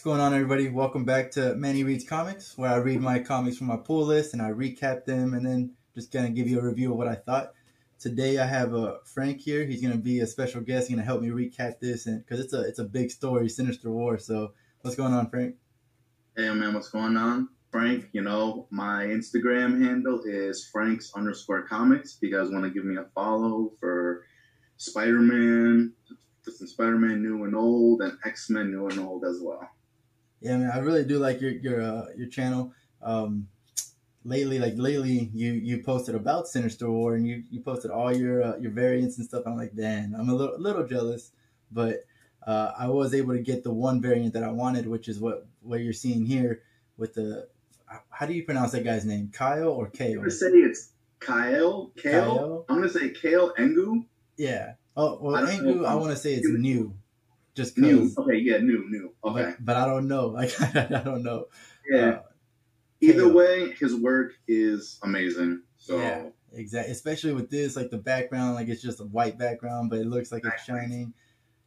What's going on, everybody? Welcome back to Manny Reads Comics, where I read my comics from my pull list and I recap them and then just gonna give you a review of what I thought. Today I have uh, Frank here. He's gonna be a special guest. He's gonna help me recap this, and because it's a it's a big story, Sinister War. So, what's going on, Frank? Hey man, what's going on? Frank, you know, my Instagram handle is Franks underscore comics. If you guys want to give me a follow for Spider Man, Spider Man new and old, and X Men new and old as well. Yeah, man, I really do like your your uh, your channel. Um, lately, like lately, you you posted about Sinister War and you you posted all your uh, your variants and stuff. I'm like, damn, I'm a little little jealous, but uh, I was able to get the one variant that I wanted, which is what what you're seeing here with the. How do you pronounce that guy's name? Kyle or Kale? I'm gonna say it's Kyle. Kale. Kyle? I'm gonna say Kael Ngu. Yeah. Oh well, I Ngu. I want to say it's new. Just new. Okay, yeah, new, new. Okay, but, but I don't know. Like I don't know. Yeah. Uh, Either way, his work is amazing. So yeah, exactly. Especially with this, like the background, like it's just a white background, but it looks like it's shining.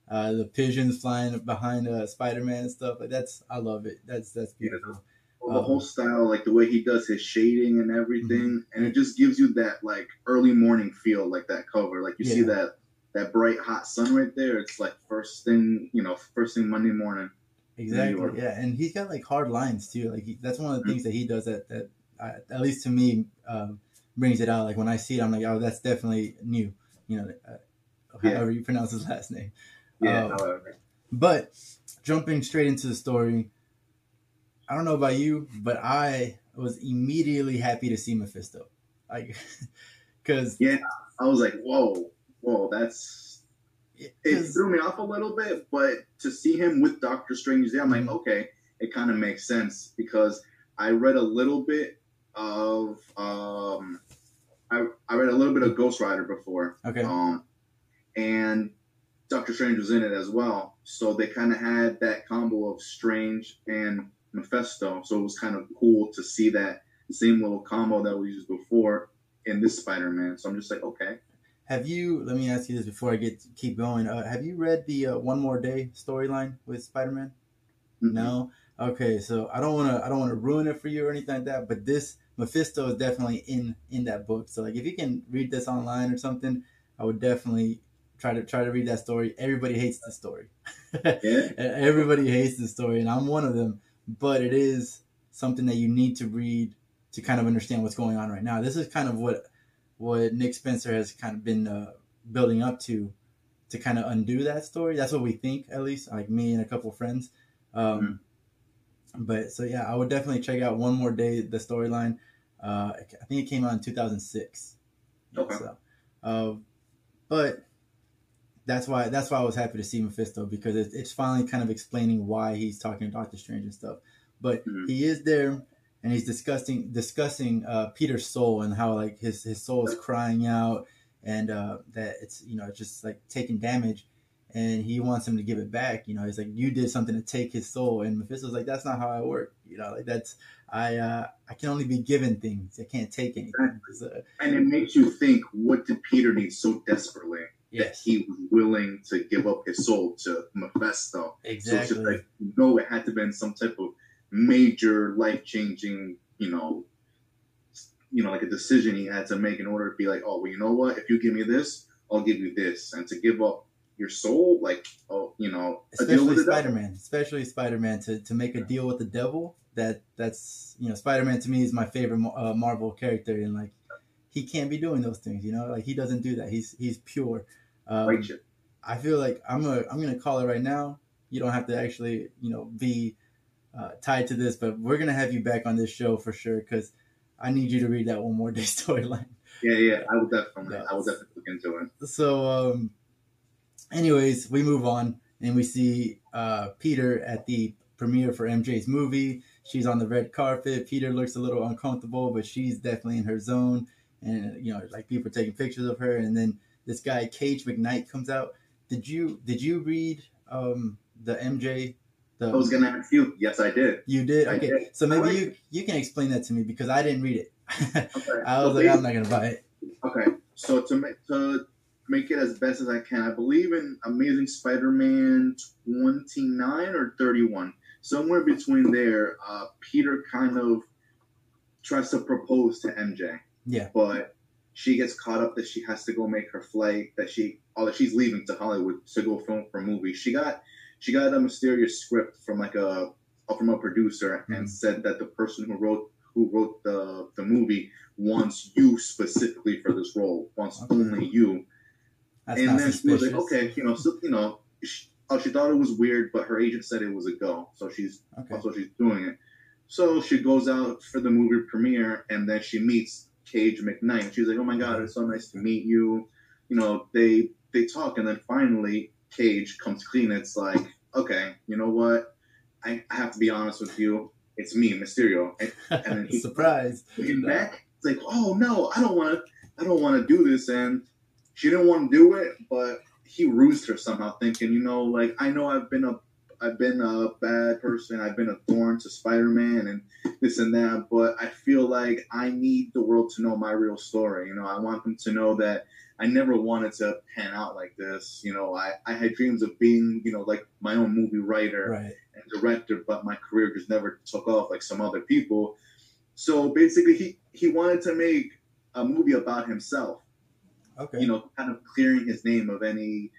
Uh, the pigeons flying behind uh, Spider-Man and stuff. Like that's, I love it. That's that's beautiful. Well, the um, whole style, like the way he does his shading and everything, mm-hmm. and it just gives you that like early morning feel, like that cover. Like you yeah. see that that bright hot sun right there. It's like first thing, you know, first thing Monday morning. Exactly. Yeah, and he's got like hard lines too. Like he, that's one of the mm-hmm. things that he does that that uh, at least to me um, brings it out. Like when I see it, I'm like, oh, that's definitely new. You know, uh, however yeah. you pronounce his last name. Yeah. Um, however. But jumping straight into the story, I don't know about you, but I was immediately happy to see Mephisto. Like, because yeah, I was like, whoa, whoa, that's it threw me off a little bit, but to see him with Doctor Strange there, I'm like, mm-hmm. okay, it kind of makes sense because I read a little bit of um, I, I read a little bit of Ghost Rider before. Okay. Um, and Doctor Strange was in it as well, so they kind of had that combo of Strange and Mephisto. So it was kind of cool to see that same little combo that we used before in this Spider-Man. So I'm just like, okay, have you? Let me ask you this before I get keep going. Uh, have you read the uh, One More Day storyline with Spider Man? Mm-hmm. No. Okay, so I don't want to I don't want to ruin it for you or anything like that. But this Mephisto is definitely in in that book. So like, if you can read this online or something, I would definitely try to try to read that story. Everybody hates the story. yeah. Everybody hates the story, and I'm one of them. But it is something that you need to read to kind of understand what's going on right now. This is kind of what what Nick Spencer has kind of been uh, building up to to kind of undo that story. That's what we think, at least, like me and a couple friends. Um, mm-hmm. But so yeah, I would definitely check out one more day the storyline. Uh, I think it came out in 2006. Okay. So, uh, but that's why that's why I was happy to see Mephisto because it, it's finally kind of explaining why he's talking to Doctor Strange and stuff. But mm-hmm. he is there and he's discussing discussing uh, Peter's soul and how like his his soul is crying out and uh, that it's you know just like taking damage. And he wants him to give it back you know he's like you did something to take his soul. And Mephisto's like that's not how I work. You know like that's I uh, I can only be given things. I can't take anything. So, and it makes you think what did Peter need so desperately yes. that he was willing to give up his soul to Mephisto? Exactly so it's just like you know it had to been some type of major life changing, you know, you know, like a decision he had to make in order to be like, oh, well, you know what? If you give me this, I'll give you this, and to give up your soul, like, oh, you know, especially Spider Man, especially Spider Man, to to make a deal with the devil. That that's you know, Spider Man to me is my favorite uh, Marvel character, and like, he can't be doing those things. You know, like he doesn't do that. He's he's pure. Um, I feel like I'm a I'm gonna call it right now. You don't have to actually you know be uh, tied to this, but we're gonna have you back on this show for sure because I need you to read that one more day storyline. Yeah, yeah, I will definitely, I will definitely look into it. So, um, anyways, we move on and we see uh, Peter at the premiere for MJ's movie. She's on the red carpet. Peter looks a little uncomfortable, but she's definitely in her zone. And you know, like people taking pictures of her. And then this guy Cage McKnight comes out. Did you did you read um, the MJ the, I was going to ask you. Yes, I did. You did. Okay, did. so maybe you you can explain that to me because I didn't read it. okay. I was like, I'm not going to buy it. Okay, so to make to make it as best as I can, I believe in Amazing Spider-Man 29 or 31. somewhere between there, uh, Peter kind of tries to propose to MJ. Yeah. But she gets caught up that she has to go make her flight. That she, oh, that she's leaving to Hollywood to go film for a movie. She got, she got a mysterious script from like a, from a producer, mm-hmm. and said that the person who wrote who wrote the the movie wants you specifically for this role, wants okay. only you. That's and then suspicious. she was like, okay, you know, so, you know, she, oh, she thought it was weird, but her agent said it was a go, so she's okay. so she's doing it. So she goes out for the movie premiere, and then she meets Cage McKnight. She's like, "Oh my god, it's so nice to meet you." You know, they they talk, and then finally Cage comes clean. It's like, okay, you know what? I, I have to be honest with you. It's me, Mysterio. And, and he, surprise. Looking back, it's like, oh no, I don't want to. I don't want to do this. And she didn't want to do it, but he rused her somehow, thinking, you know, like I know I've been a I've been a bad person. I've been a thorn to Spider Man and this and that. But I feel like I need the world to know my real story. You know, I want them to know that I never wanted to pan out like this. You know, I, I had dreams of being, you know, like my own movie writer right. and director, but my career just never took off like some other people. So basically, he, he wanted to make a movie about himself. Okay. You know, kind of clearing his name of any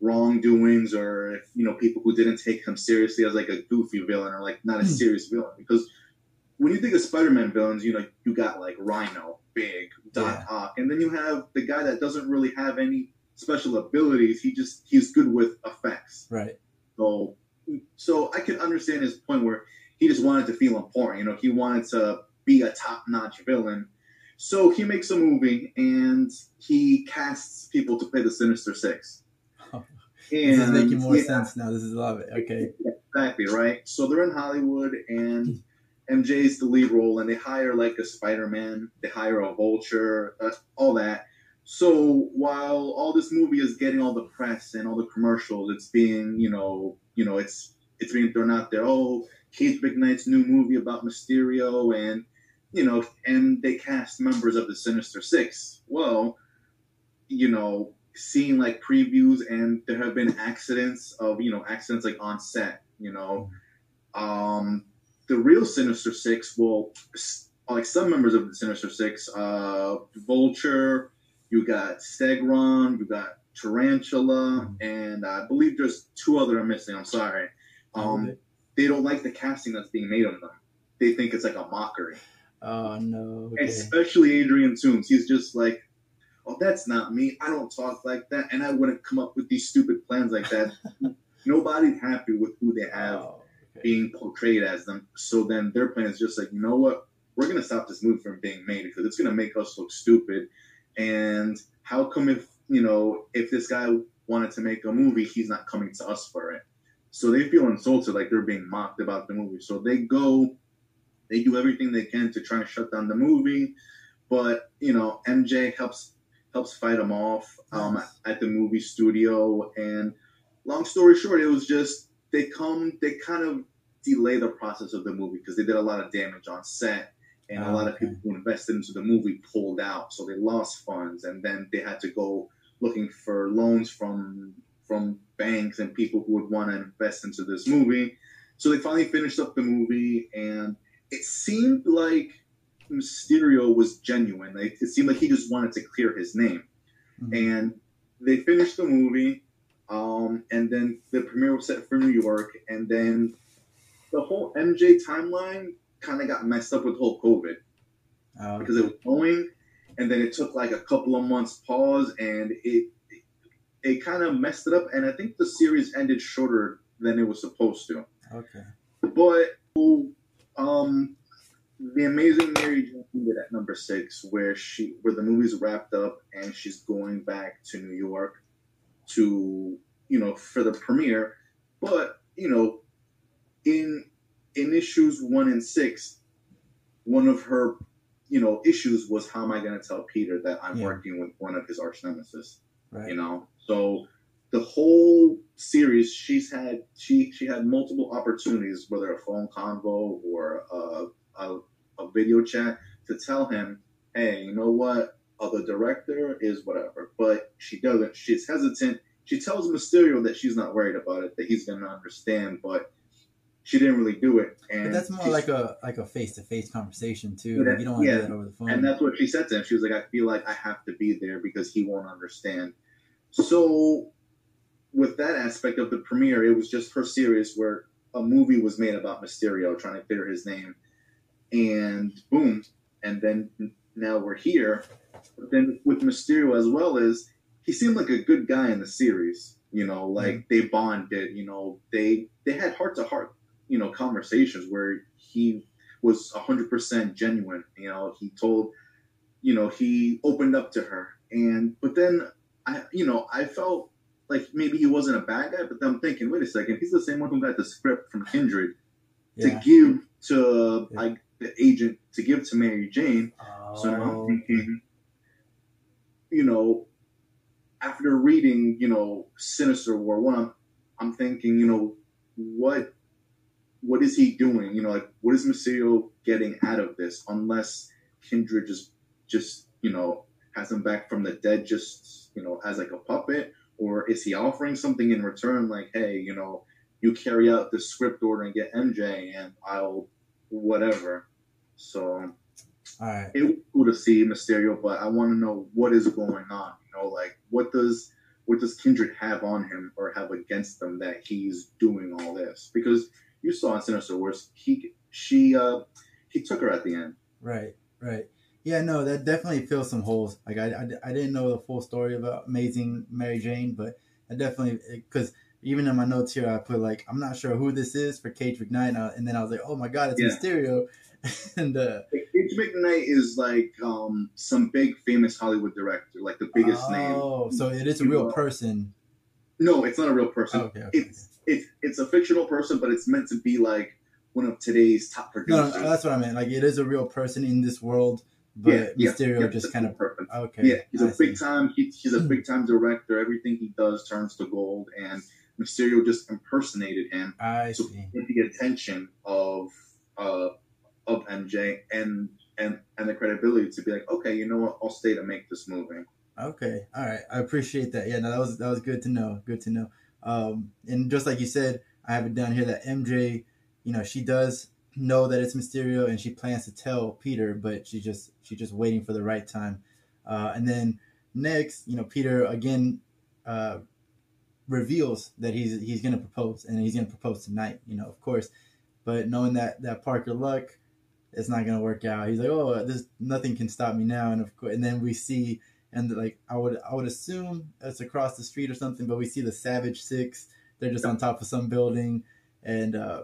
wrongdoings or if you know people who didn't take him seriously as like a goofy villain or like not a hmm. serious villain because when you think of Spider-Man villains, you know you got like Rhino, Big, Doc yeah. Ock, and then you have the guy that doesn't really have any special abilities. He just he's good with effects. Right. So so I can understand his point where he just wanted to feel important. You know, he wanted to be a top-notch villain. So he makes a movie and he casts people to play the Sinister Six. And, this is making more yeah, sense now. This is love it. Okay. Exactly right. So they're in Hollywood, and MJ's the lead role, and they hire like a Spider-Man, they hire a Vulture, uh, all that. So while all this movie is getting all the press and all the commercials, it's being, you know, you know, it's it's being thrown out there. Oh, Cage McKnight's new movie about Mysterio, and you know, and they cast members of the Sinister Six. Well, you know, seeing like previews and there have been accidents of you know accidents like on set you know? Um the real sinister six will like some members of the sinister six uh vulture you got stegron you got tarantula and i believe there's two other i'm missing i'm sorry. Um they don't like the casting that's being made of them. They think it's like a mockery. Oh no okay. especially adrian toomes. He's just like oh, that's not me. I don't talk like that. And I wouldn't come up with these stupid plans like that. Nobody's happy with who they have oh, okay. being portrayed as them. So then their plan is just like, you know what? We're going to stop this movie from being made because it's going to make us look stupid. And how come if, you know, if this guy wanted to make a movie, he's not coming to us for it? So they feel insulted, like they're being mocked about the movie. So they go, they do everything they can to try and shut down the movie. But, you know, MJ helps helps fight them off um, at the movie studio. And long story short, it was just they come, they kind of delay the process of the movie because they did a lot of damage on set. And oh, a lot of people who invested into the movie pulled out, so they lost funds, and then they had to go looking for loans from from banks and people who would want to invest into this movie. So they finally finished up the movie, and it seemed like Mysterio was genuine. Like it seemed like he just wanted to clear his name. Mm-hmm. And they finished the movie, um, and then the premiere was set for New York, and then the whole MJ timeline kind of got messed up with whole COVID oh, because it was going, and then it took like a couple of months pause, and it it, it kind of messed it up. And I think the series ended shorter than it was supposed to. Okay, but um, the Amazing Mary Jane ended at number six, where she where the movie's wrapped up and she's going back to New York to you know for the premiere. But you know, in in issues one and six, one of her you know issues was how am I going to tell Peter that I'm yeah. working with one of his arch nemesis? Right. You know, so the whole series she's had she she had multiple opportunities whether a phone convo or a a, a video chat to tell him, hey, you know what? Uh, the director is whatever. But she doesn't. She's hesitant. She tells Mysterio that she's not worried about it, that he's going to understand. But she didn't really do it. And but that's more like a like a face to face conversation too. Like you don't want to yeah, do that over the phone. And that's what she said to him. She was like, "I feel like I have to be there because he won't understand." So, with that aspect of the premiere, it was just her series where a movie was made about Mysterio trying to clear his name, and boom, and then now we're here. But then with Mysterio as well is he seemed like a good guy in the series. You know, like mm-hmm. they bonded. You know, they they had heart to heart you know conversations where he was 100% genuine you know he told you know he opened up to her and but then i you know i felt like maybe he wasn't a bad guy but then i'm thinking wait a second he's the same one who got the script from kindred yeah. to give to yeah. like the agent to give to mary jane oh. so i'm oh. thinking you know after reading you know sinister war one I'm, I'm thinking you know what what is he doing? You know, like what is Mysterio getting out of this? Unless Kindred just just you know has him back from the dead, just you know as like a puppet, or is he offering something in return? Like, hey, you know, you carry out the script order and get MJ, and I'll whatever. So, all right, it was cool to see Mysterio, but I want to know what is going on. You know, like what does what does Kindred have on him or have against them that he's doing all this? Because you saw in Sinister Wars, he she uh he took her at the end. Right, right. Yeah, no, that definitely fills some holes. Like I, I, I didn't know the full story about Amazing Mary Jane, but I definitely because even in my notes here, I put like I'm not sure who this is for Cage McKnight, and, I, and then I was like, oh my god, it's yeah. Mysterio. and uh, Cage McKnight is like um some big famous Hollywood director, like the biggest oh, name. Oh, so it is a real person. No, it's not a real person. Oh, okay, okay. It's it's it's a fictional person, but it's meant to be like one of today's top producers. No, no that's what I meant. Like it is a real person in this world, but yeah, Mysterio yeah, just kind of perfect. Okay, yeah, he's I a big time. He, he's a big time director. Everything he does turns to gold, and Mysterio just impersonated him I to see. get the attention of uh of MJ and and and the credibility to be like, okay, you know what, I'll stay to make this movie. Okay, all right, I appreciate that. Yeah, no, that was that was good to know. Good to know. Um, and just like you said, I have it down here that MJ, you know, she does know that it's Mysterio and she plans to tell Peter, but she just she's just waiting for the right time. Uh, and then next, you know, Peter again uh, reveals that he's he's going to propose and he's going to propose tonight. You know, of course, but knowing that that Parker Luck, it's not going to work out. He's like, oh, there's nothing can stop me now. And of course, and then we see and like I would I would assume it's across the street or something, but we see the Savage Six. They're just on top of some building, and uh,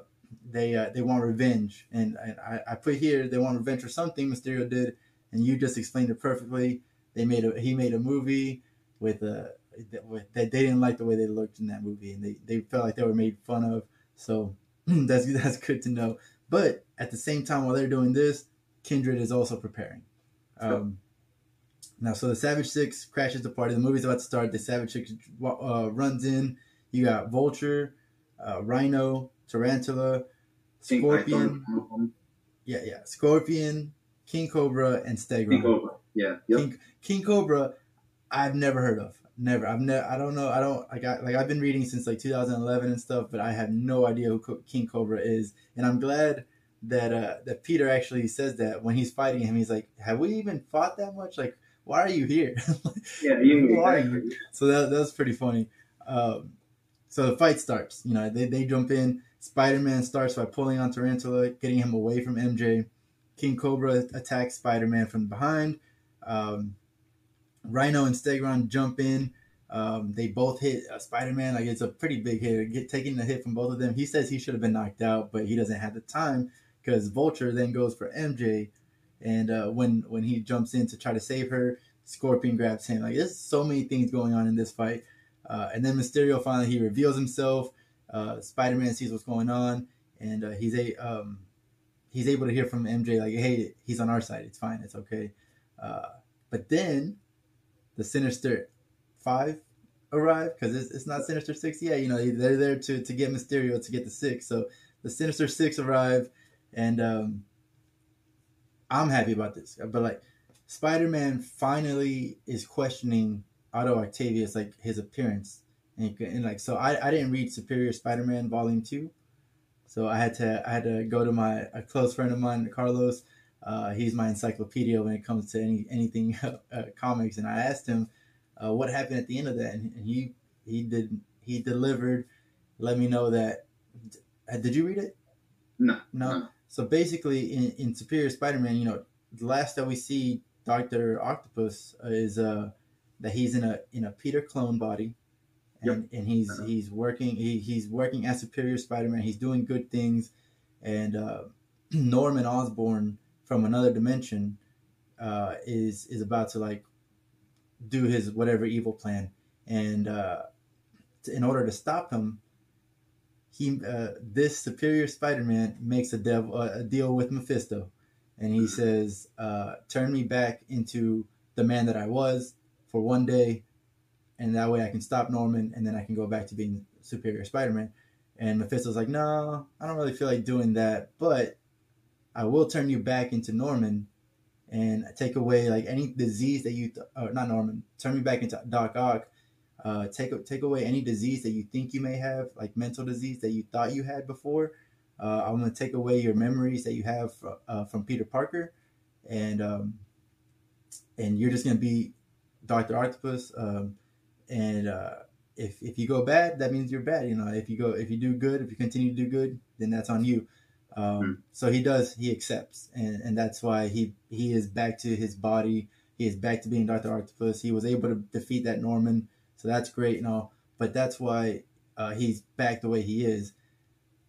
they uh, they want revenge. And, and I, I put here they want revenge for something Mysterio did, and you just explained it perfectly. They made a he made a movie with a that they didn't like the way they looked in that movie, and they, they felt like they were made fun of. So that's that's good to know. But at the same time, while they're doing this, Kindred is also preparing. Um, now, so the Savage Six crashes the party. The movie's about to start. The Savage Six uh, runs in. You got Vulture, uh, Rhino, Tarantula, Scorpion. Yeah, yeah. Scorpion, King Cobra, and Stegron. King Cobra. Yeah. Yep. King, King Cobra, I've never heard of. Never. I've never. I don't know. I don't like. I like. I've been reading since like 2011 and stuff, but I have no idea who King Cobra is. And I'm glad that uh that Peter actually says that when he's fighting him. He's like, "Have we even fought that much? Like, why are you here? yeah, you, are you? So that, that was pretty funny. Um, so the fight starts. You know, they, they jump in. Spider Man starts by pulling on Tarantula, getting him away from MJ. King Cobra attacks Spider Man from behind. Um, Rhino and Stegron jump in. Um, they both hit uh, Spider Man. Like it's a pretty big hit. Get, taking the hit from both of them. He says he should have been knocked out, but he doesn't have the time because Vulture then goes for MJ and uh, when when he jumps in to try to save her, Scorpion grabs him. Like there's so many things going on in this fight. Uh, and then Mysterio finally he reveals himself. Uh, Spider Man sees what's going on, and uh, he's a um, he's able to hear from MJ like, hey, he's on our side. It's fine. It's okay. Uh, but then the Sinister Five arrive because it's, it's not Sinister Six yet. You know they're there to to get Mysterio to get the six. So the Sinister Six arrive, and um, I'm happy about this. But like Spider Man finally is questioning Otto Octavius like his appearance. And, and like so I, I didn't read Superior Spider Man Volume Two. So I had to I had to go to my a close friend of mine, Carlos. Uh, he's my encyclopedia when it comes to any anything uh, comics, and I asked him uh, what happened at the end of that, and, and he he did he delivered. Let me know that. Uh, did you read it? No. No. no. So basically, in, in Superior Spider-Man, you know, the last that we see Doctor Octopus is uh that he's in a in a Peter clone body, and, yep. and he's uh-huh. he's working he, he's working as Superior Spider-Man. He's doing good things, and uh, Norman Osborn from another dimension uh, is is about to like do his whatever evil plan, and uh, to, in order to stop him, he uh, this Superior Spider-Man makes a, dev, uh, a deal with Mephisto, and he says, uh, "Turn me back into the man that I was for one day." and that way I can stop Norman, and then I can go back to being Superior Spider-Man. And Mephisto's like, no, I don't really feel like doing that, but I will turn you back into Norman and take away like any disease that you, th- or not Norman, turn me back into Doc Ock. Uh, take take away any disease that you think you may have, like mental disease that you thought you had before. Uh, I'm going to take away your memories that you have from, uh, from Peter Parker, and um, and you're just going to be Doctor Octopus. Um, and uh, if if you go bad, that means you're bad. You know, if you go if you do good, if you continue to do good, then that's on you. Um, mm So he does he accepts, and and that's why he he is back to his body. He is back to being Doctor Octopus. He was able to defeat that Norman, so that's great and all. But that's why uh, he's back the way he is.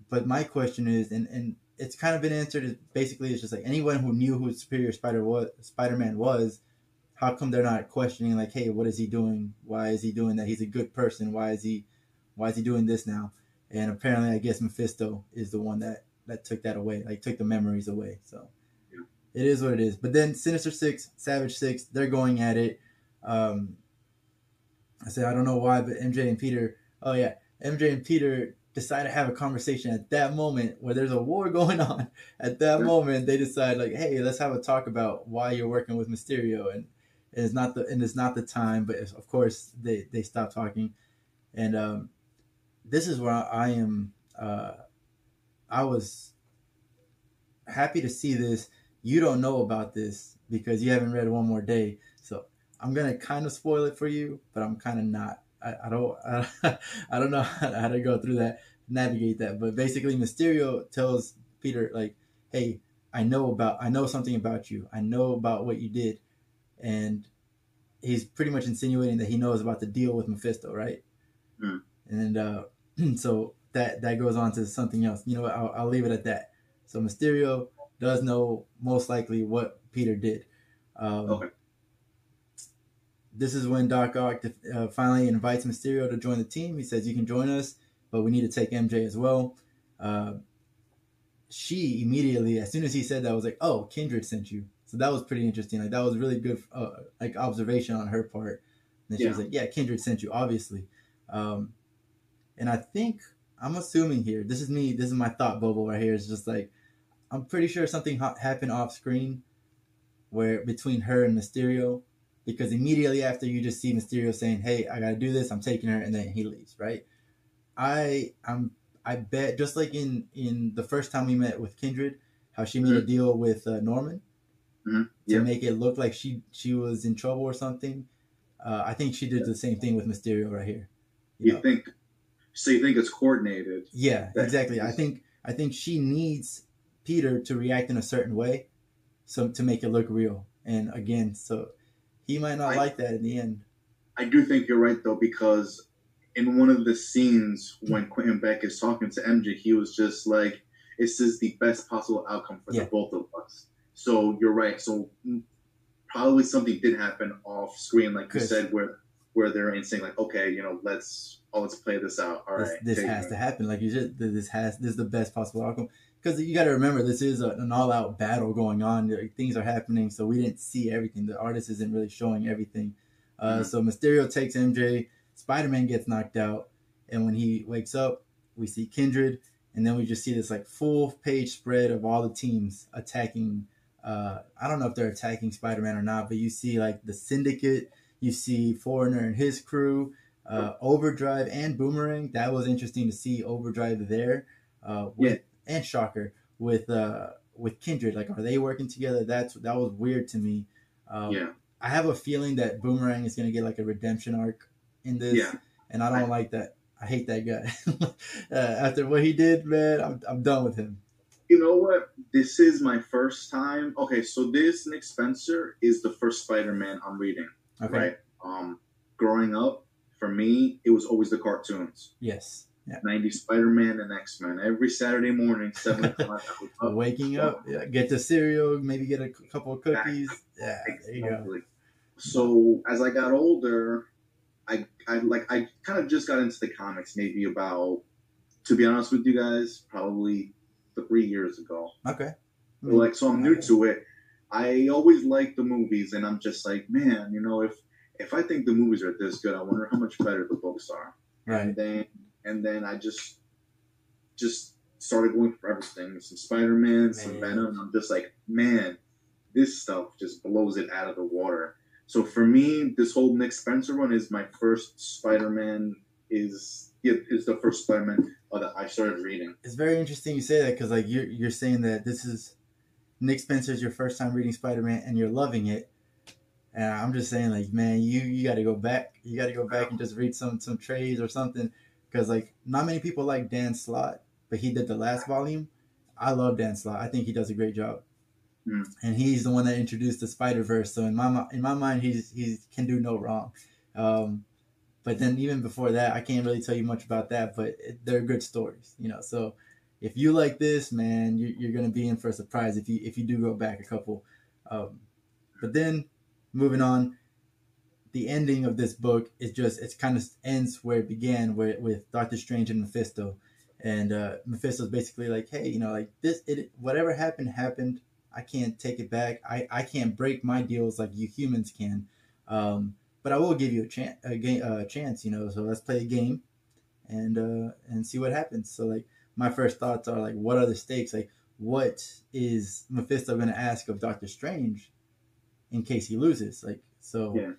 But my question is, and and it's kind of been answered. Basically, it's just like anyone who knew who Superior Spider was, Spider Man was, how come they're not questioning like, hey, what is he doing? Why is he doing that? He's a good person. Why is he why is he doing this now? And apparently I guess Mephisto is the one that that took that away, like took the memories away. So yeah. it is what it is. But then Sinister Six, Savage Six, they're going at it. Um I said I don't know why, but MJ and Peter oh yeah, MJ and Peter decide to have a conversation at that moment where there's a war going on. At that moment, they decide like, hey, let's have a talk about why you're working with Mysterio and it's not the and it's not the time, but of course they they stop talking, and um, this is where I am. Uh, I was happy to see this. You don't know about this because you haven't read One More Day, so I'm gonna kind of spoil it for you, but I'm kind of not. I, I don't I, I don't know how to go through that, navigate that. But basically, Mysterio tells Peter like, "Hey, I know about I know something about you. I know about what you did." and he's pretty much insinuating that he knows about the deal with Mephisto, right? Mm. And uh, so that that goes on to something else. You know, I'll, I'll, leave it at that. So Mysterio does know most likely what Peter did. Um, okay. This is when Doc Ock uh, finally invites Mysterio to join the team. He says, "You can join us, but we need to take MJ as well." Uh, she immediately, as soon as he said that, was like, "Oh, Kindred sent you." So that was pretty interesting. Like that was really good, uh, like observation on her part. And she yeah. was like, "Yeah, Kindred sent you, obviously." Um, and I think I'm assuming here. This is me. This is my thought bubble right here. It's just like I'm pretty sure something ha- happened off screen, where between her and Mysterio, because immediately after you just see Mysterio saying, "Hey, I gotta do this. I'm taking her," and then he leaves. Right? I I'm I bet just like in in the first time we met with Kindred, how she made mm-hmm. a deal with uh, Norman mm-hmm. to make it look like she she was in trouble or something. Uh, I think she did the same thing with Mysterio right here. You, you think? So you think it's coordinated? Yeah, exactly. I think I think she needs Peter to react in a certain way, so to make it look real. And again, so he might not I, like that in the end. I do think you're right though, because in one of the scenes when Quentin Beck is talking to MJ, he was just like, "This is the best possible outcome for yeah. the both of us." So you're right. So probably something did happen off screen, like you said, where where they're in saying like, okay, you know, let's oh, let's play this out. All this, right, this has to happen. Like you just this has this is the best possible outcome because you got to remember this is a, an all out battle going on. Things are happening, so we didn't see everything. The artist isn't really showing everything. Uh, mm-hmm. So Mysterio takes MJ. Spider Man gets knocked out, and when he wakes up, we see Kindred, and then we just see this like full page spread of all the teams attacking uh, I don't know if they're attacking Spider Man or not, but you see like the Syndicate, you see Foreigner and his crew, uh, Overdrive and Boomerang. That was interesting to see Overdrive there uh, with yeah. and Shocker with uh with Kindred. Like, are they working together? That's that was weird to me. Um, yeah. I have a feeling that Boomerang is gonna get like a redemption arc in this. Yeah. And I don't I, like that. I hate that guy. uh, after what he did, man, I'm I'm done with him. You know what? This is my first time. Okay, so this Nick Spencer is the first Spider-Man I'm reading. Okay. Right. Um, growing up, for me, it was always the cartoons. Yes. Yeah. 90 Spider-Man and X-Men. Every Saturday morning, 7 o'clock, up, Waking up, yeah, get the cereal, maybe get a couple of cookies. Yeah, there you go. So as I got older, I, I like I kind of just got into the comics maybe about, to be honest with you guys, probably three years ago. Okay. like so, I'm new to it. I always like the movies, and I'm just like, man, you know, if if I think the movies are this good, I wonder how much better the books are. Right. And then and then I just just started going for everything. Some Spider Man, some Venom. I'm just like, man, this stuff just blows it out of the water. So for me, this whole Nick Spencer one is my first Spider Man. Is is the first Spider Man that I started reading. It's very interesting you say that because like you're you're saying that this is Nick Spencer's your first time reading Spider Man and you're loving it. And I'm just saying, like, man, you you got to go back. You got to go back and just read some some trades or something because like not many people like Dan Slott, but he did the last volume. I love Dan Slott. I think he does a great job, mm. and he's the one that introduced the Spider Verse. So in my in my mind, he's he can do no wrong. Um, but then even before that, I can't really tell you much about that. But it, they're good stories, you know. So if you like this, man, you, you're gonna be in for a surprise if you if you do go back a couple. Um, but then moving on, the ending of this book is just it kind of ends where it began, where with Doctor Strange and Mephisto, and uh, Mephisto's basically like, hey, you know, like this, it whatever happened happened. I can't take it back. I I can't break my deals like you humans can. Um, but I will give you a chance, a a chance, you know. So let's play a game, and uh, and see what happens. So like, my first thoughts are like, what are the stakes? Like, what is Mephisto going to ask of Doctor Strange in case he loses? Like, so yeah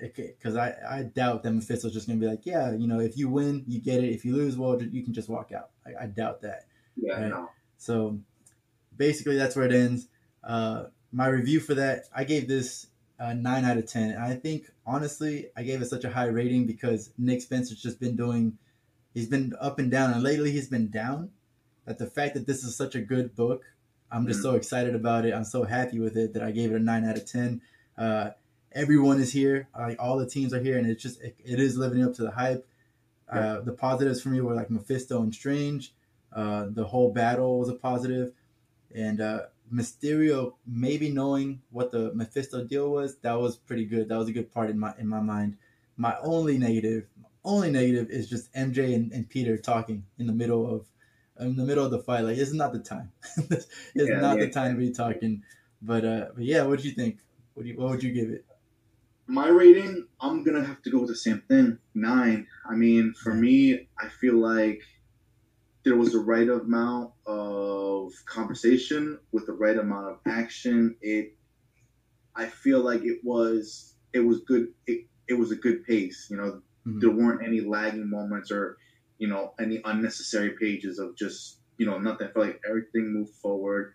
because I, I doubt that Mephisto's just gonna be like, yeah, you know, if you win, you get it. If you lose, well, you can just walk out. I, I doubt that. Yeah, right? no. So basically, that's where it ends. Uh, my review for that, I gave this a nine out of ten. And I think honestly, I gave it such a high rating because Nick Spencer's just been doing. He's been up and down, and lately he's been down. That the fact that this is such a good book, I'm just mm-hmm. so excited about it. I'm so happy with it that I gave it a nine out of ten. Uh, everyone is here. Like all the teams are here, and it's just it, it is living up to the hype. Yeah. Uh, the positives for me were like Mephisto and Strange. Uh, the whole battle was a positive, and uh, Mysterio maybe knowing what the Mephisto deal was that was pretty good. That was a good part in my in my mind. My only negative, only negative is just MJ and, and Peter talking in the middle of in the middle of the fight. Like it's not the time. it's yeah, not yeah. the time to be talking. But uh, but yeah, what do you think? What do you, what would you give it? my rating, I'm gonna have to go with the same thing, nine. I mean, for me, I feel like there was the right amount of conversation with the right amount of action. It, I feel like it was it was good. It, it was a good pace. You know, mm-hmm. there weren't any lagging moments or you know any unnecessary pages of just you know nothing. I feel like everything moved forward.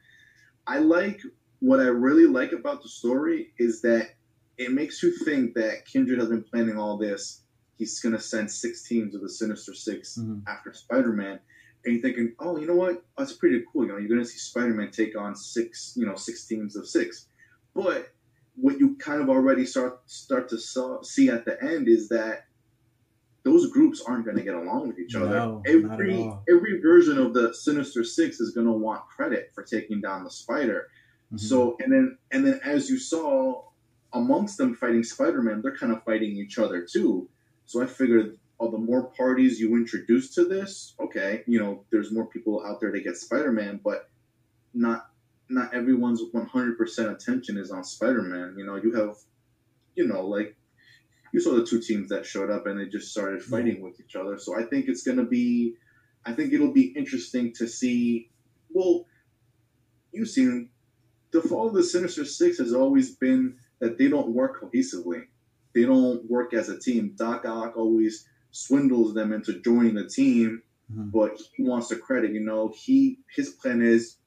I like what I really like about the story is that it makes you think that Kindred has been planning all this. He's going to send six teams of the Sinister 6 mm-hmm. after Spider Man. And you're thinking, oh, you know what? That's pretty cool. You know, you're going to see Spider Man take on six, you know, six teams of six. But what you kind of already start start to saw, see at the end is that those groups aren't going to get along with each other. No, every every version of the Sinister Six is going to want credit for taking down the Spider. Mm-hmm. So and then and then as you saw amongst them fighting Spider-Man, they're kind of fighting each other too. So I figured, oh, the more parties you introduce to this, okay, you know, there's more people out there to get Spider-Man, but not not everyone's 100% attention is on Spider-Man. You know, you have, you know, like you saw the two teams that showed up and they just started fighting yeah. with each other. So I think it's gonna be, I think it'll be interesting to see. Well, you've seen the fall of the Sinister Six has always been that they don't work cohesively. They don't work as a team. Doc Ock always swindles them into joining the team mm-hmm. but he wants the credit. You know, he his plan is,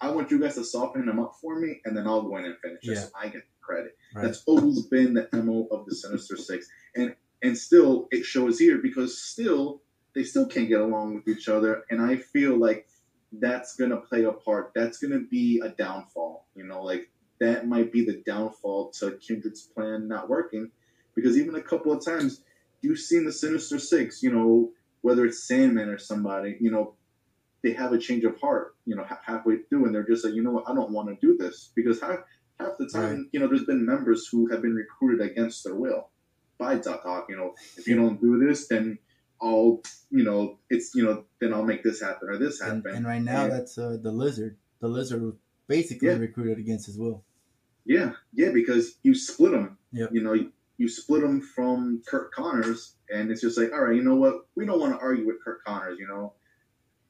I want you guys to soften him up for me, and then I'll go in and finish yeah. so I get the credit. Right. That's always been the mo of the Sinister Six, and and still it shows here because still they still can't get along with each other, and I feel like that's gonna play a part. That's gonna be a downfall. You know, like that might be the downfall to Kindred's plan not working, because even a couple of times you've seen the Sinister Six. You know, whether it's Sandman or somebody, you know, they have a change of heart. You know, halfway through, and they're just like, you know what, I don't want to do this because half half the time, right. you know, there's been members who have been recruited against their will by Doc Ock. You know, if you don't do this, then I'll, you know, it's, you know, then I'll make this happen or this happen. And, and right now, and, that's uh, the lizard. The lizard was basically yeah. recruited against his will. Yeah, yeah, because you split them. Yep. You know, you, you split them from Curt Connors, and it's just like, all right, you know what? We don't want to argue with Curt Connors. You know,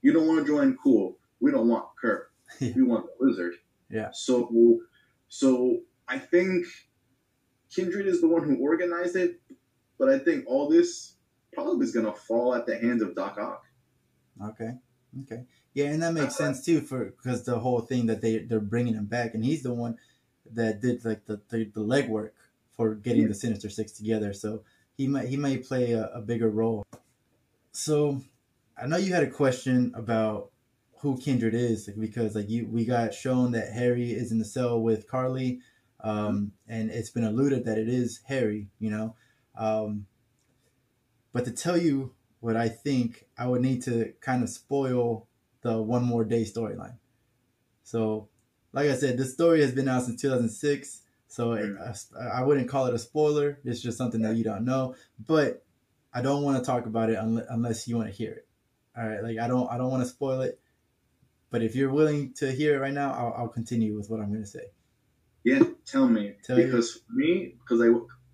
you don't want to join. Cool. We don't want Curt. we want the lizard. Yeah. So, so I think Kindred is the one who organized it, but I think all this probably is going to fall at the hands of Doc Ock. Okay. Okay. Yeah, and that makes uh-huh. sense too for because the whole thing that they they're bringing him back, and he's the one that did like the the, the legwork for getting yeah. the Sinister Six together. So he might he may play a, a bigger role. So I know you had a question about who Kindred is like, because like you we got shown that Harry is in the cell with Carly, um, and it's been alluded that it is Harry. You know, um, but to tell you what I think, I would need to kind of spoil the One More Day storyline. So, like I said, this story has been out since 2006. So it, I wouldn't call it a spoiler. It's just something that you don't know. But I don't want to talk about it unless, unless you want to hear it. All right, like I don't I don't want to spoil it. But if you're willing to hear it right now, I'll, I'll continue with what I'm going to say. Yeah, tell me. Tell because you. for me, because I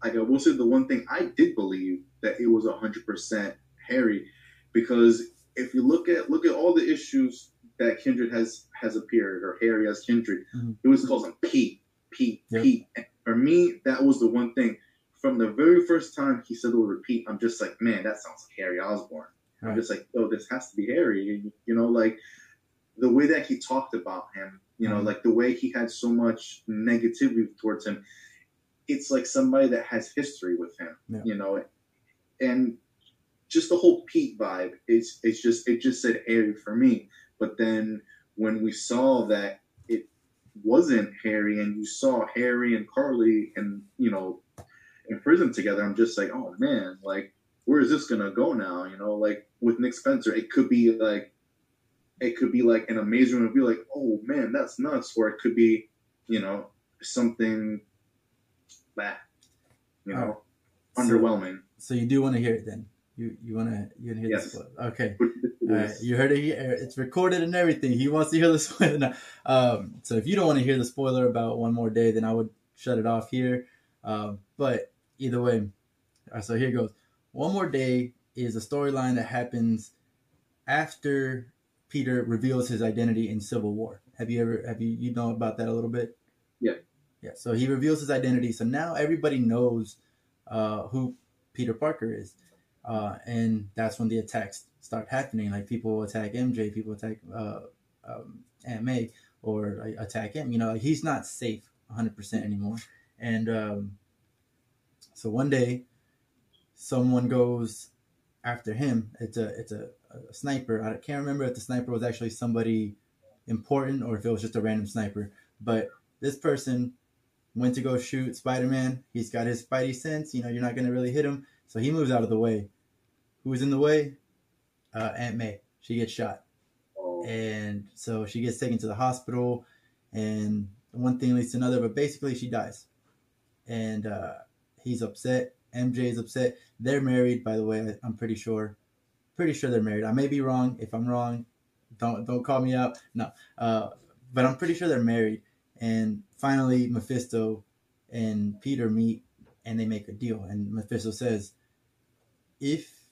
like I will say the one thing I did believe that it was hundred percent Harry, because if you look at look at all the issues that Kindred has has appeared or Harry as Kindred, mm-hmm. it was calls him Pete, Pete, yep. Pete. And for me, that was the one thing. From the very first time he said the word Pete, I'm just like, man, that sounds like Harry Osborn. Right. I'm just like, oh, this has to be Harry. You know, like the way that he talked about him, you know, mm-hmm. like the way he had so much negativity towards him it's like somebody that has history with him, yeah. you know, and just the whole Pete vibe. It's it's just it just said Harry for me. But then when we saw that it wasn't Harry, and you saw Harry and Carly, and you know, in prison together, I'm just like, oh man, like where is this gonna go now? You know, like with Nick Spencer, it could be like it could be like an amazing review, like, oh man, that's nuts, or it could be, you know, something bah, you know, oh. underwhelming. So, so you do want to hear it then? You you want to you want to hear yes. this? Okay, right. You heard it here. It's recorded and everything. He wants to hear the spoiler. Um, so if you don't want to hear the spoiler about one more day, then I would shut it off here. Um, but either way, so here goes. One more day is a storyline that happens after Peter reveals his identity in Civil War. Have you ever have you you know about that a little bit? Yeah. Yeah. So he reveals his identity. So now everybody knows uh, who Peter Parker is, uh, and that's when the attacks start happening. Like people attack MJ, people attack uh, um, Aunt May, or like, attack him. You know, like he's not safe 100 percent anymore. And um, so one day, someone goes after him. It's a it's a, a sniper. I can't remember if the sniper was actually somebody important or if it was just a random sniper. But this person went to go shoot Spider Man. He's got his Spidey sense. You know, you're not going to really hit him. So he moves out of the way. Who's in the way? Uh, Aunt May. She gets shot. Oh. And so she gets taken to the hospital. And one thing leads to another. But basically, she dies. And uh, he's upset. MJ is upset. They're married, by the way. I'm pretty sure. Pretty sure they're married. I may be wrong. If I'm wrong, don't don't call me out. No. Uh, but I'm pretty sure they're married. And finally, Mephisto and Peter meet and they make a deal. And Mephisto says, "If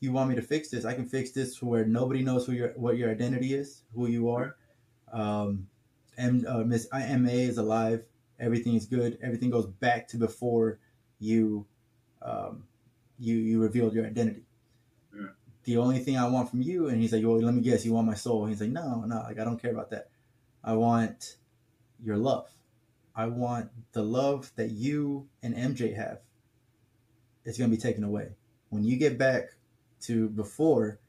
you want me to fix this, I can fix this where nobody knows who your what your identity is, who you are. Um, and uh, Miss IMA is alive. Everything is good. Everything goes back to before you um, you you revealed your identity. The only thing I want from you, and he's like, well, let me guess, you want my soul? And he's like, no, no, like I don't care about that. I want your love. I want the love that you and MJ have. It's gonna be taken away when you get back to before.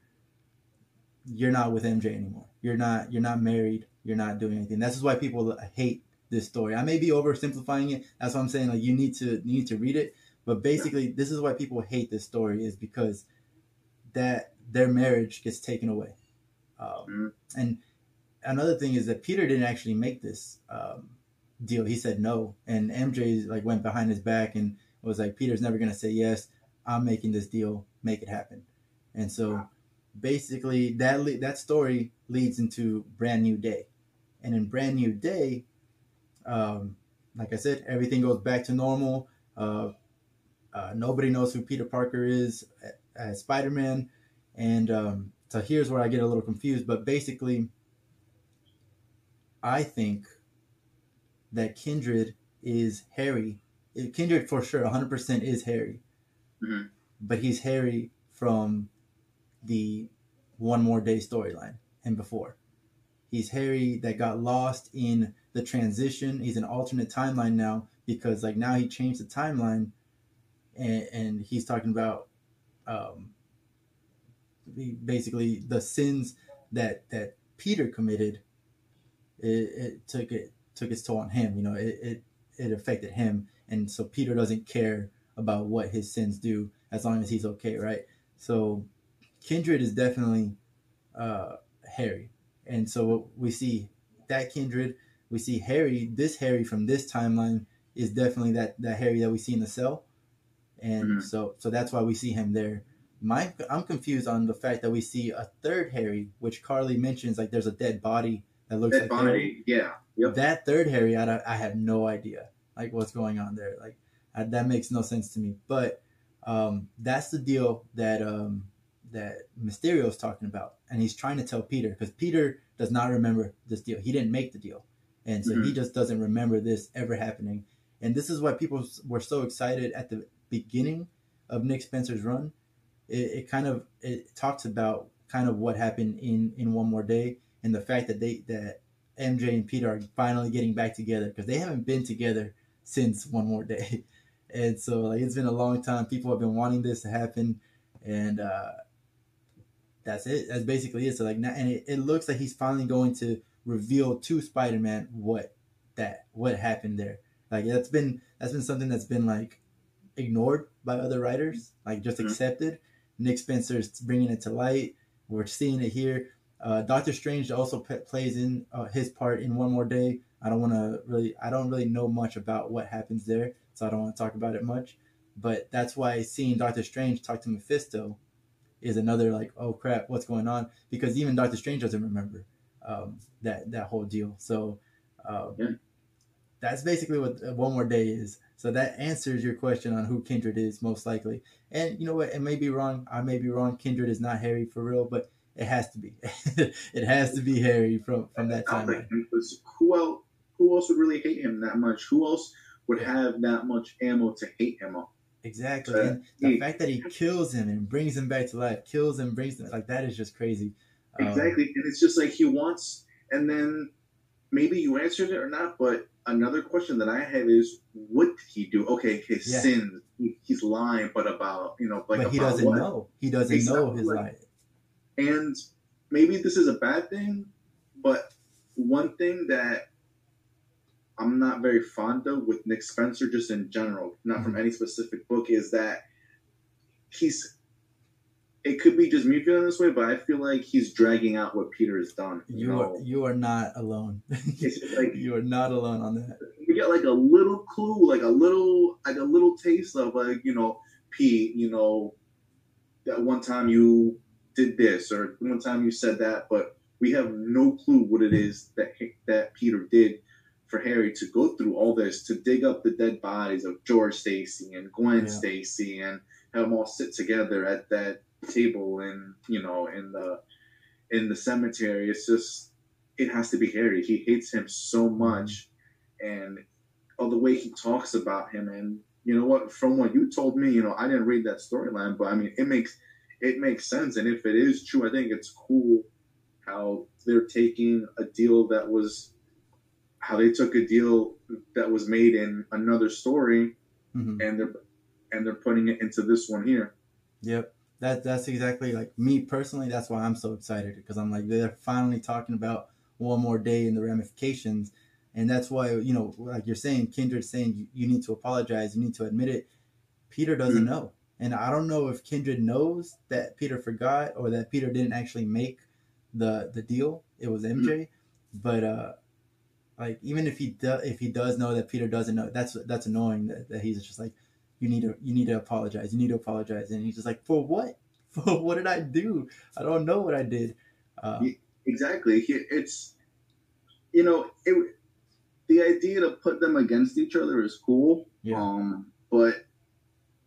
You're not with MJ anymore. You're not. You're not married. You're not doing anything. That's why people hate this story. I may be oversimplifying it. That's what I'm saying. Like you need to you need to read it. But basically, this is why people hate this story is because that their marriage gets taken away. Um, mm-hmm. And another thing is that Peter didn't actually make this um, deal. He said no, and MJ like went behind his back and was like, "Peter's never gonna say yes. I'm making this deal. Make it happen." And so, wow. basically, that le- that story leads into Brand New Day, and in Brand New Day, um, like I said, everything goes back to normal. Uh, uh, nobody knows who Peter Parker is as Spider Man, and um, so here's where I get a little confused. But basically, I think that Kindred is Harry. Kindred for sure, 100% is Harry, mm-hmm. but he's Harry from the One More Day storyline and before. He's Harry that got lost in the transition. He's an alternate timeline now because like now he changed the timeline, and, and he's talking about um, basically the sins that that Peter committed. It, it took it took its toll on him. You know, it, it it affected him, and so Peter doesn't care about what his sins do as long as he's okay, right? So Kindred is definitely uh, Harry, and so we see that Kindred. We see Harry. This Harry from this timeline is definitely that that Harry that we see in the cell, and mm-hmm. so so that's why we see him there. My I'm confused on the fact that we see a third Harry, which Carlie mentions like there's a dead body that looks dead like body. Harry. Yeah. Yep. That third Harry, I, I have no idea like what's going on there. Like I, that makes no sense to me. But um, that's the deal that um, that Mysterio is talking about, and he's trying to tell Peter because Peter does not remember this deal. He didn't make the deal, and so mm-hmm. he just doesn't remember this ever happening. And this is why people were so excited at the beginning of Nick Spencer's run. It, it kind of it talks about kind of what happened in in One More Day and the fact that they that MJ and Peter are finally getting back together because they haven't been together since One More Day. And so like it's been a long time. People have been wanting this to happen, and uh, that's it. That's basically it. So like now, and it, it looks like he's finally going to reveal to Spider-Man what that what happened there. Like that's been that's been something that's been like ignored by other writers, like just mm-hmm. accepted. Nick Spencer's bringing it to light. We're seeing it here. Uh, Doctor Strange also p- plays in uh, his part in One More Day. I don't want to really, I don't really know much about what happens there, so I don't want to talk about it much. But that's why seeing Doctor Strange talk to Mephisto is another like, oh crap, what's going on? Because even Doctor Strange doesn't remember um, that that whole deal. So um, yeah. That's basically what uh, One More Day is. So that answers your question on who Kindred is most likely. And you know what? It may be wrong. I may be wrong. Kindred is not Harry for real, but it has to be. it has to be Harry from from that time. Like who else? Who else would really hate him that much? Who else would have that much ammo to hate him up? Exactly. Uh, and the he, fact that he kills him and brings him back to life, kills him, brings him like that is just crazy. Exactly, um, and it's just like he wants, and then maybe you answered it or not, but another question that I have is, what did he do? Okay, his yeah. sins, he, he's lying, but about you know, like but he doesn't what? know. He doesn't exactly. know his lie. And maybe this is a bad thing, but one thing that I'm not very fond of with Nick Spencer, just in general, not mm-hmm. from any specific book, is that he's. It could be just me feeling this way, but I feel like he's dragging out what Peter has done. You, you are you are not alone. like, you are not alone on that. You get like a little clue, like a little like a little taste of like you know, Pete. You know, that one time you did this, or one time you said that, but we have no clue what it is that that Peter did for Harry to go through all this to dig up the dead bodies of George Stacy and Gwen yeah. Stacy and have them all sit together at that table and you know in the in the cemetery. It's just it has to be Harry. He hates him so much, and all the way he talks about him. And you know what? From what you told me, you know, I didn't read that storyline, but I mean, it makes it makes sense. And if it is true, I think it's cool how they're taking a deal that was how they took a deal that was made in another story mm-hmm. and they're and they're putting it into this one here. Yep. That that's exactly like me personally, that's why I'm so excited because I'm like they're finally talking about one more day and the ramifications. And that's why, you know, like you're saying, Kindred saying you, you need to apologize, you need to admit it. Peter doesn't mm-hmm. know. And I don't know if Kindred knows that Peter forgot or that Peter didn't actually make the the deal. It was MJ. Mm-hmm. But uh like even if he does if he does know that Peter doesn't know, that's that's annoying that, that he's just like, you need to you need to apologize. You need to apologize. And he's just like, For what? For what did I do? I don't know what I did. Uh, exactly. It's you know, it the idea to put them against each other is cool. Yeah. Um, but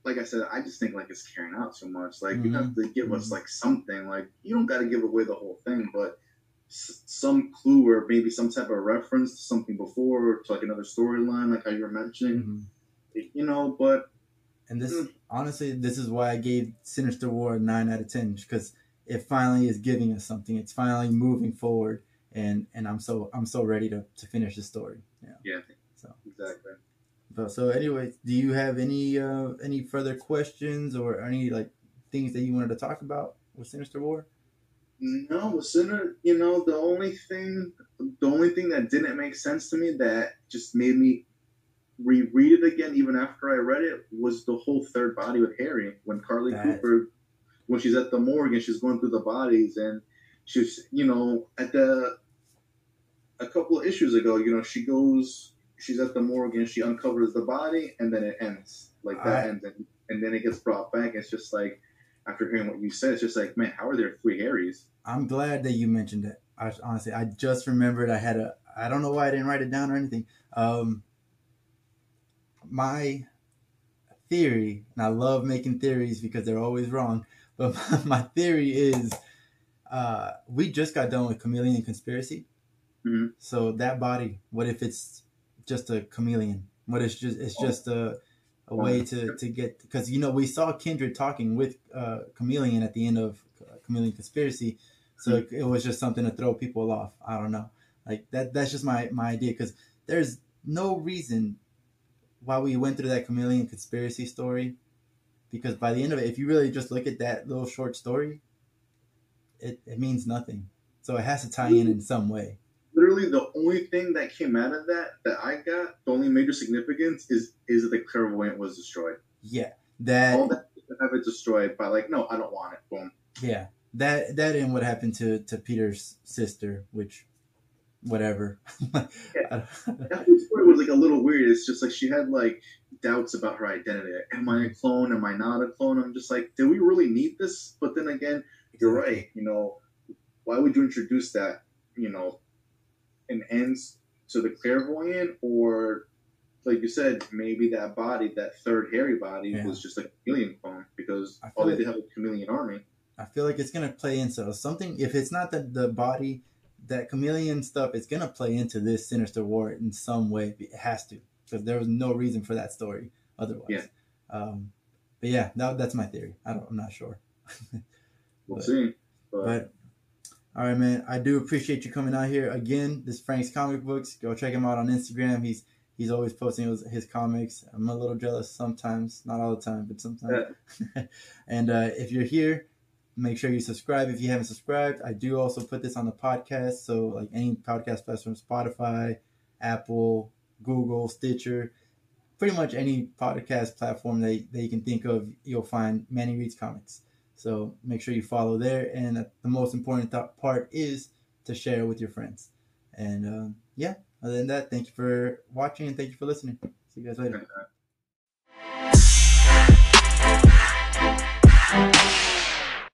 like I said, I just think like it's carrying out so much. Like mm-hmm. you have mm-hmm. to give mm-hmm. us like something. Like you don't got to give away the whole thing, but s- some clue or maybe some type of reference to something before, to like another storyline, like how you were mentioning. Mm-hmm. You know, but and this mm. honestly, this is why I gave Sinister War a nine out of ten because it finally is giving us something. It's finally moving forward, and and I'm so I'm so ready to to finish the story. Yeah. Yeah. So exactly. But so anyway, do you have any uh any further questions or any like things that you wanted to talk about with Sinister War? No, Sinner. You know, the only thing, the only thing that didn't make sense to me that just made me reread it again, even after I read it, was the whole third body with Harry when Carlie that. Cooper, when she's at the morgue and she's going through the bodies and she's, you know, at the a couple of issues ago, you know, she goes she's at the morgue and she uncovers the body, and then it ends like that, I, ends, and, and then it gets brought back. It's just like after hearing what you said, it's just like, man, how are there three Harrys? I'm glad that you mentioned it. I honestly, I just remembered I had a. I don't know why I didn't write it down or anything. Um, my theory, and I love making theories because they're always wrong. But my, my theory is, uh, we just got done with Chameleon Conspiracy. Mm-hmm. So that body, what if it's just a chameleon. What it's just it's just a a way to to get because you know we saw Kindred talking with uh, Chameleon at the end of uh, Chameleon Conspiracy, so mm-hmm. it, it, was just something to throw people off. I don't know, like that. That's just my my idea because there's no reason why we went through that Chameleon Conspiracy story, because by the end of it, if you really just look at that little short story, it it means nothing. So it has to tie in in some way literally the only thing that came out of that that I got, the only major significance is is that the clairvoyant was destroyed. Yeah, that all that have it destroyed by like, no, I don't want it. Boom. Yeah, that that and what happened to to Peter's sister, which whatever. yeah. that story was like a little weird. It's just like she had like doubts about her identity. Am I a clone? Am I not a clone? I'm just like, do we really need this? But then again, you're right. You know, why would you introduce that? You know, an ends to the clairvoyant, or like you said, maybe that body, that third Harry body, yeah. was just a chameleon clone because all they like, did have a chameleon army. I feel like it's gonna play into something. If it's not that the body, that chameleon stuff, is gonna play into this Sinister War in some way. It has to because there was no reason for that story otherwise. Yeah. Um, but yeah, that, that's my theory. I don't. I'm not sure. we'll but, see. But, but all right, man. I do appreciate you coming out here again. This Frank's Comic Books. Go check him out on Instagram. He's he's always posting his, his comics. I'm a little jealous sometimes, not all the time, but sometimes. Yeah. and uh, if you're here, make sure you subscribe if you haven't subscribed. I do also put this on the podcast, so like any podcast platform, Spotify, Apple, Google, Stitcher, pretty much any podcast platform that, that you can think of, you'll find Manny Reads Comics. So make sure you follow there. And the most important th- part is to share with your friends. And um, yeah, other than that, thank you for watching and thank you for listening. See you guys later.